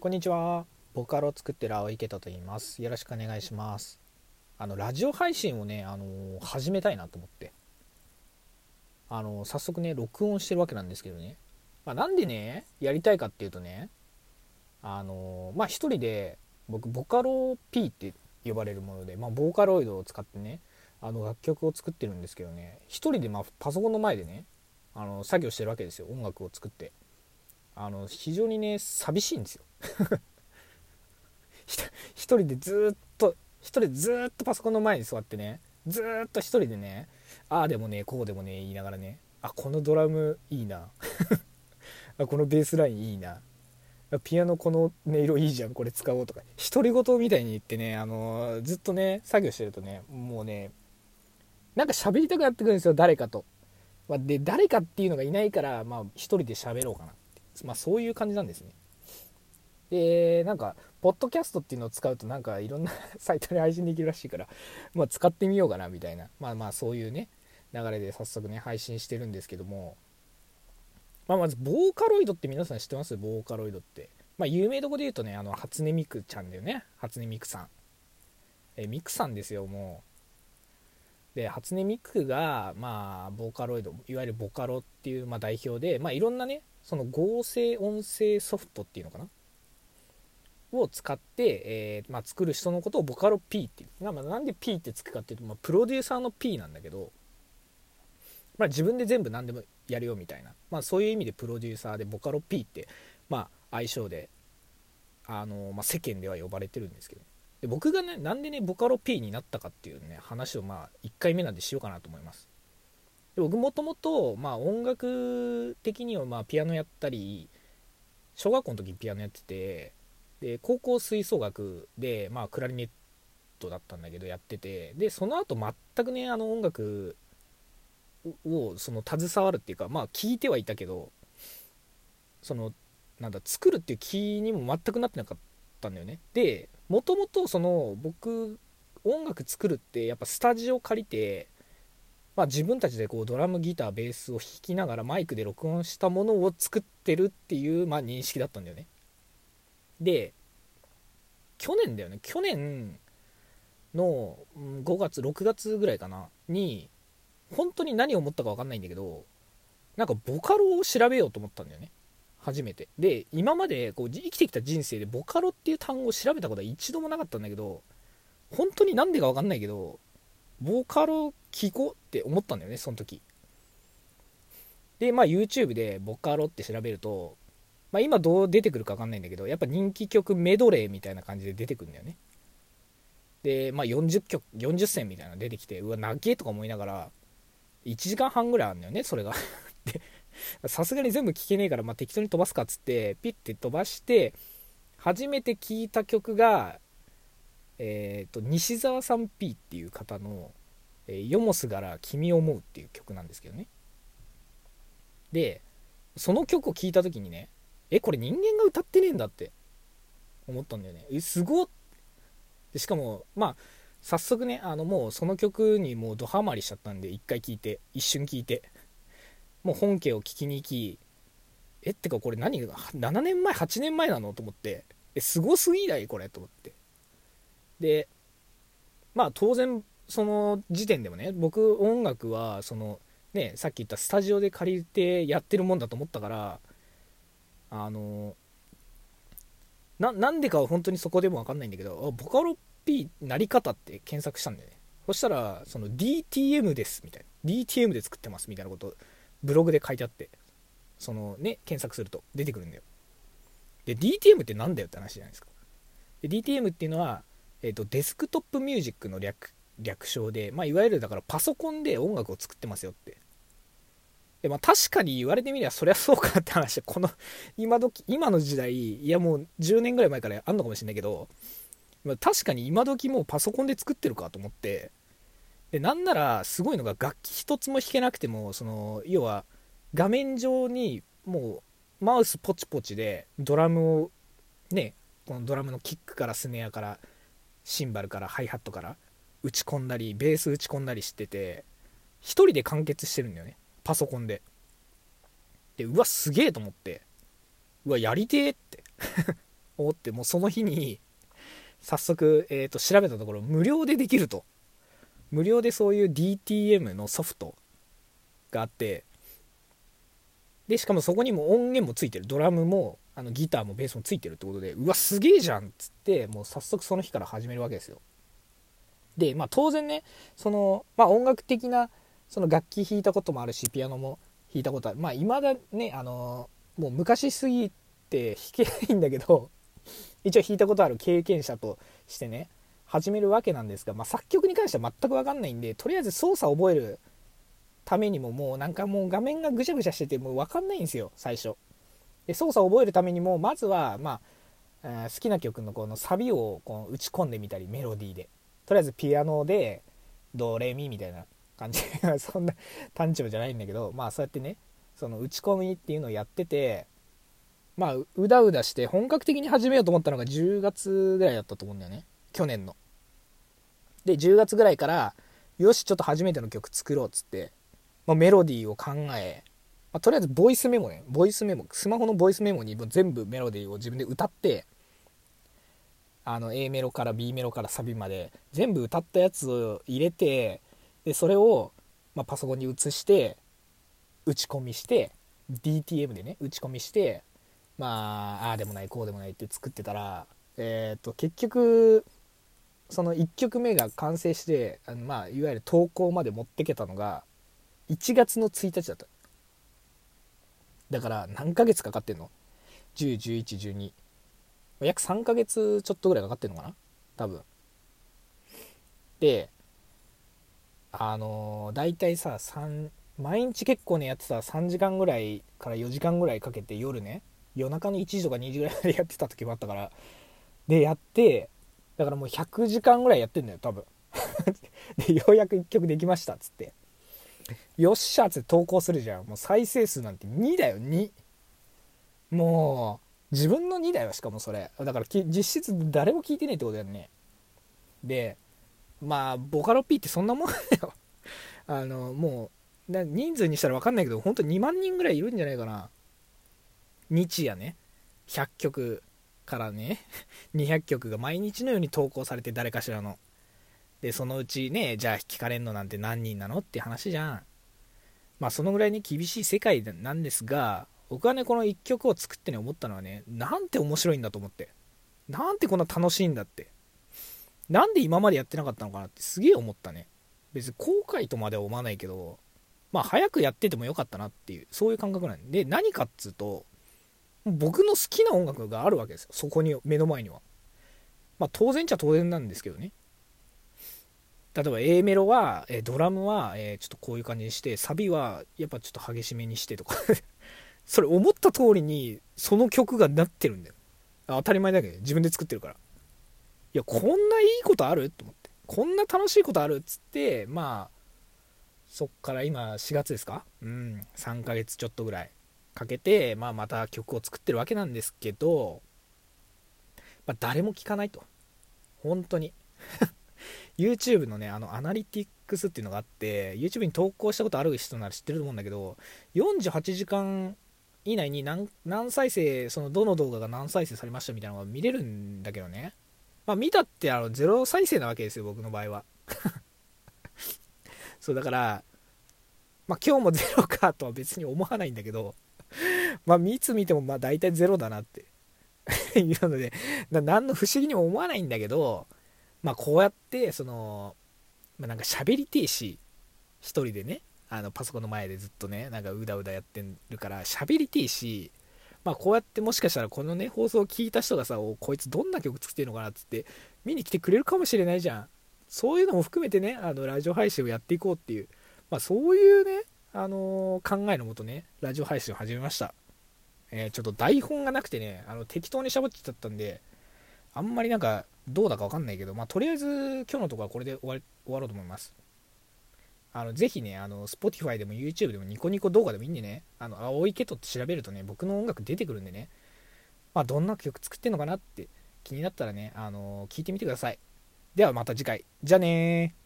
こんにちは。ボカロを作ってる青池田と言います。よろしくお願いします。あの、ラジオ配信をね、あのー、始めたいなと思って。あのー、早速ね、録音してるわけなんですけどね。まあ、なんでね、やりたいかっていうとね、あのー、まあ、一人で、僕、ボカロ P って呼ばれるもので、まあ、ボーカロイドを使ってね、あの、楽曲を作ってるんですけどね、一人で、まあ、パソコンの前でね、あの、作業してるわけですよ。音楽を作って。あの、非常にね、寂しいんですよ。一人でずっと一人でずっとパソコンの前に座ってねずっと一人でねああでもねこうでもね言いながらねあこのドラムいいな。あこのベースラインいいな。ピアノこの音色いいじゃんこれ使おうとか。独り言みたいに言ってねあのー、ずっとね作業してるとねもうねなんか喋りたくなってくるんですよ誰かと、まあ、で誰かっていうのがいないからまあ一人で喋ろうかな。まあそういう感じなんですね。でなんかポッドキャストっていうのを使うとなんかいろんな サイトで配信できるらしいから、まあ、使ってみようかなみたいな。まあまあそういうね流れで早速ね配信してるんですけども、まあ、まずボーカロイドって皆さん知ってます？ボーカロイドって。まあ有名どこで言うとねあの初音ミクちゃんだよね。初音ミクさん。えミクさんですよもう。で初音ミクがまあボーカロイドいわゆるボカロっていうまあ代表でまあいろんなねその合成音声ソフトっていうのかな？を使って、えー、まあ、作る人のことをボカロ P っていう。まあ、なんで P ってつくかっていうと、まあ、プロデューサーの P なんだけど、まあ、自分で全部何でもやるよみたいな、まあ、そういう意味でプロデューサーでボカロ P って、まあ、相性で、あのまあ、世間では呼ばれてるんですけど、で僕がね、なんでね、ボカロ P になったかっていうね、話をまあ、1回目なんでしようかなと思います。僕もともと、音楽的にはまあピアノやったり小学校の時ピアノやっててで高校吹奏楽で、まあ、クラリネットだったんだけどやっててでその後全くねあの音楽をその携わるっていうかまあ聞いてはいたけどそのなんだ作るっていう気にも全くなってなかったんだよね。でもともとその僕音楽作るってやっぱスタジオ借りて、まあ、自分たちでこうドラムギターベースを弾きながらマイクで録音したものを作ってるっていう、まあ、認識だったんだよね。で去年だよね。去年の5月6月ぐらいかなに本当に何を思ったか分かんないんだけどなんかボカロを調べようと思ったんだよね。初めて。で今までこう生きてきた人生でボカロっていう単語を調べたことは一度もなかったんだけど本当になんでか分かんないけどボカロ聞こうって思ったんだよねその時。でまあ YouTube でボカロって調べるとまあ、今どう出てくるか分かんないんだけどやっぱ人気曲メドレーみたいな感じで出てくるんだよね。で、まあ、40曲40選みたいなの出てきてうわ長えとか思いながら1時間半ぐらいあるんだよねそれが。でさすがに全部聴けねえから、まあ、適当に飛ばすかっつってピッて飛ばして初めて聴いた曲がえっ、ー、と西澤さん P っていう方の「、ヨモス柄君を思う」っていう曲なんですけどね。でその曲を聴いた時にねえこれ人間が歌ってねえんだって思ったんだよね。えすごっ。でしかもまあ早速ねあのもうその曲にもうドハマりしちゃったんで一回聴いて一瞬聴いてもう本家を聴きに行きえってかこれ何が7年前8年前なのと思ってえすごすぎないこれと思って。でまあ当然その時点でもね僕音楽はそのねさっき言ったスタジオで借りてやってるもんだと思ったからあのなんでかは本当にそこでも分かんないんだけどボカロ P なり方って検索したんだよね。そしたらその DTM ですみたいな。DTM で作ってますみたいなことブログで書いてあってそのね検索すると出てくるんだよ。で DTM って何だよって話じゃないですか。で DTM っていうのは、えーと、デスクトップミュージックの略略称で、まあ、いわゆるだからパソコンで音楽を作ってますよって。でまあ、確かに言われてみればそりゃそうかって話。でこの今時今の時代いやもう10年ぐらい前からあんのかもしれないけど、まあ、確かに今時もうパソコンで作ってるかと思ってでなんならすごいのが楽器一つも弾けなくてもその要は画面上にもうマウスポチポチでドラムをねこのドラムのキックからスネアからシンバルからハイハットから打ち込んだりベース打ち込んだりしてて1人で完結してるんだよね。パソコンで。でうわすげえと思って。うわやりてえって。思ってもうその日に早速、えー、と調べたところ無料でできると。無料でそういう DTM のソフトがあって。でしかもそこにも音源もついてる。ドラムもあのギターもベースもついてるってことでうわすげえじゃんっつってもう早速その日から始めるわけですよ。でまあ当然ねその、まあ、音楽的なその楽器弾いたこともあるしピアノも弾いたことある。まあ未だねあのもう昔すぎて弾けないんだけど一応弾いたことある経験者としてね始めるわけなんですが、まあ、作曲に関しては全く分かんないんでとりあえず操作を覚えるためにももうなんかもう画面がぐちゃぐちゃしててもう分かんないんですよ最初。で操作を覚えるためにもまずはまあ、好きな曲のこのサビをこう打ち込んでみたりメロディーで。とりあえずピアノでドレミみたいな感じ。そんな単調じゃないんだけどまあそうやってねその打ち込みっていうのをやっててまあうだうだして本格的に始めようと思ったのが10月ぐらいだったと思うんだよね。去年の。で10月ぐらいからよしちょっと初めての曲作ろうっつって、まあ、メロディーを考え、まあ、とりあえずボイスメモね。ボイスメモ。スマホのボイスメモに全部メロディーを自分で歌ってあの A メロから B メロからサビまで全部歌ったやつを入れてでそれを、ま、パソコンに移して打ち込みして DTM でね打ち込みしてまあああでもないこうでもないって作ってたらえっ、と結局その1曲目が完成してあの、まあ、いわゆる投稿まで持ってけたのが1月の1日だっただから何ヶ月かかってんの ?101112 約3ヶ月ちょっとぐらいかかってんのかな？多分。であのー、大体さ3毎日結構ねやってた3時間ぐらいから4時間ぐらいかけて夜ね夜中の1時とか2時ぐらいまでやってた時もあったから。でやってだからもう100時間ぐらいやってんだよ多分。でようやく1曲できましたつって。よっしゃつって投稿するじゃん。もう再生数なんて2だよ2もう自分の2だよしかもそれ。だから実質誰も聞いてねえってことだよね。でまあボカロ P ってそんなもんだよ。あのもう人数にしたら分かんないけど本当2万人ぐらいいるんじゃないかな。日夜ね。100曲からね。200曲が毎日のように投稿されて誰かしらの。でそのうちねじゃあ聞かれんのなんて何人なのって話じゃん。まあそのぐらいに厳しい世界なんですが僕はねこの1曲を作ってね思ったのはねなんて面白いんだと思って。なんてこんな楽しいんだって。なんで今までやってなかったのかなってすげえ思ったね。別に後悔とまでは思わないけどまあ早くやっててもよかったなっていうそういう感覚なんで。何かっつうと僕の好きな音楽があるわけですよ。そこに目の前には。まあ当然っちゃ当然なんですけどね。例えば A メロは、えドラムは、えちょっとこういう感じにしてサビはやっぱちょっと激しめにしてとか。それ思った通りにその曲がなってるんだよ。当たり前だけど自分で作ってるから。いやこんないいことある？と思って。こんな楽しいことある？っつってまあそっから今4月ですか？うん。3ヶ月ちょっとぐらいかけて、まあ、また曲を作ってるわけなんですけど、まあ、誰も聞かないと。本当に。YouTube のねあのアナリティックスっていうのがあって YouTube に投稿したことある人なら知ってると思うんだけど48時間以内に何何再生そのどの動画が何再生されましたみたいなのが見れるんだけどね。まあ見たってあの0再生なわけですよ僕の場合は。そうだからまあ今日もゼロかとは別に思わないんだけどまあ、いつ見てもまあ大体ゼロだなって。いうので、何の不思議にも思わないんだけど、まあ、こうやって、その、まあ、なんか喋りてえし、一人でね、あのパソコンの前でずっとね、なんかうだうだやってるから喋りてえし、まあ、こうやってもしかしたらこのね、放送を聞いた人がさ、おこいつどんな曲作ってるのかなっつって見に来てくれるかもしれないじゃん。そういうのも含めてね、あのラジオ配信をやっていこうっていう、まあ、そういうね、あのー、考えのもとね、ラジオ配信を始めました。えー、ちょっと台本がなくてね、あの適当に喋っちゃったんで、あんまりなんかどうだかわかんないけど、まあ、とりあえず今日のところはこれで終わ終わろうと思います。あのぜひね、あの Spotify でも YouTube でもニコニコ動画でもいいんでね、あの青いケトって調べるとね、僕の音楽出てくるんでね、まあ、どんな曲作ってんのかなって気になったらね、あの、聞いてみてください。ではまた次回。じゃあねー。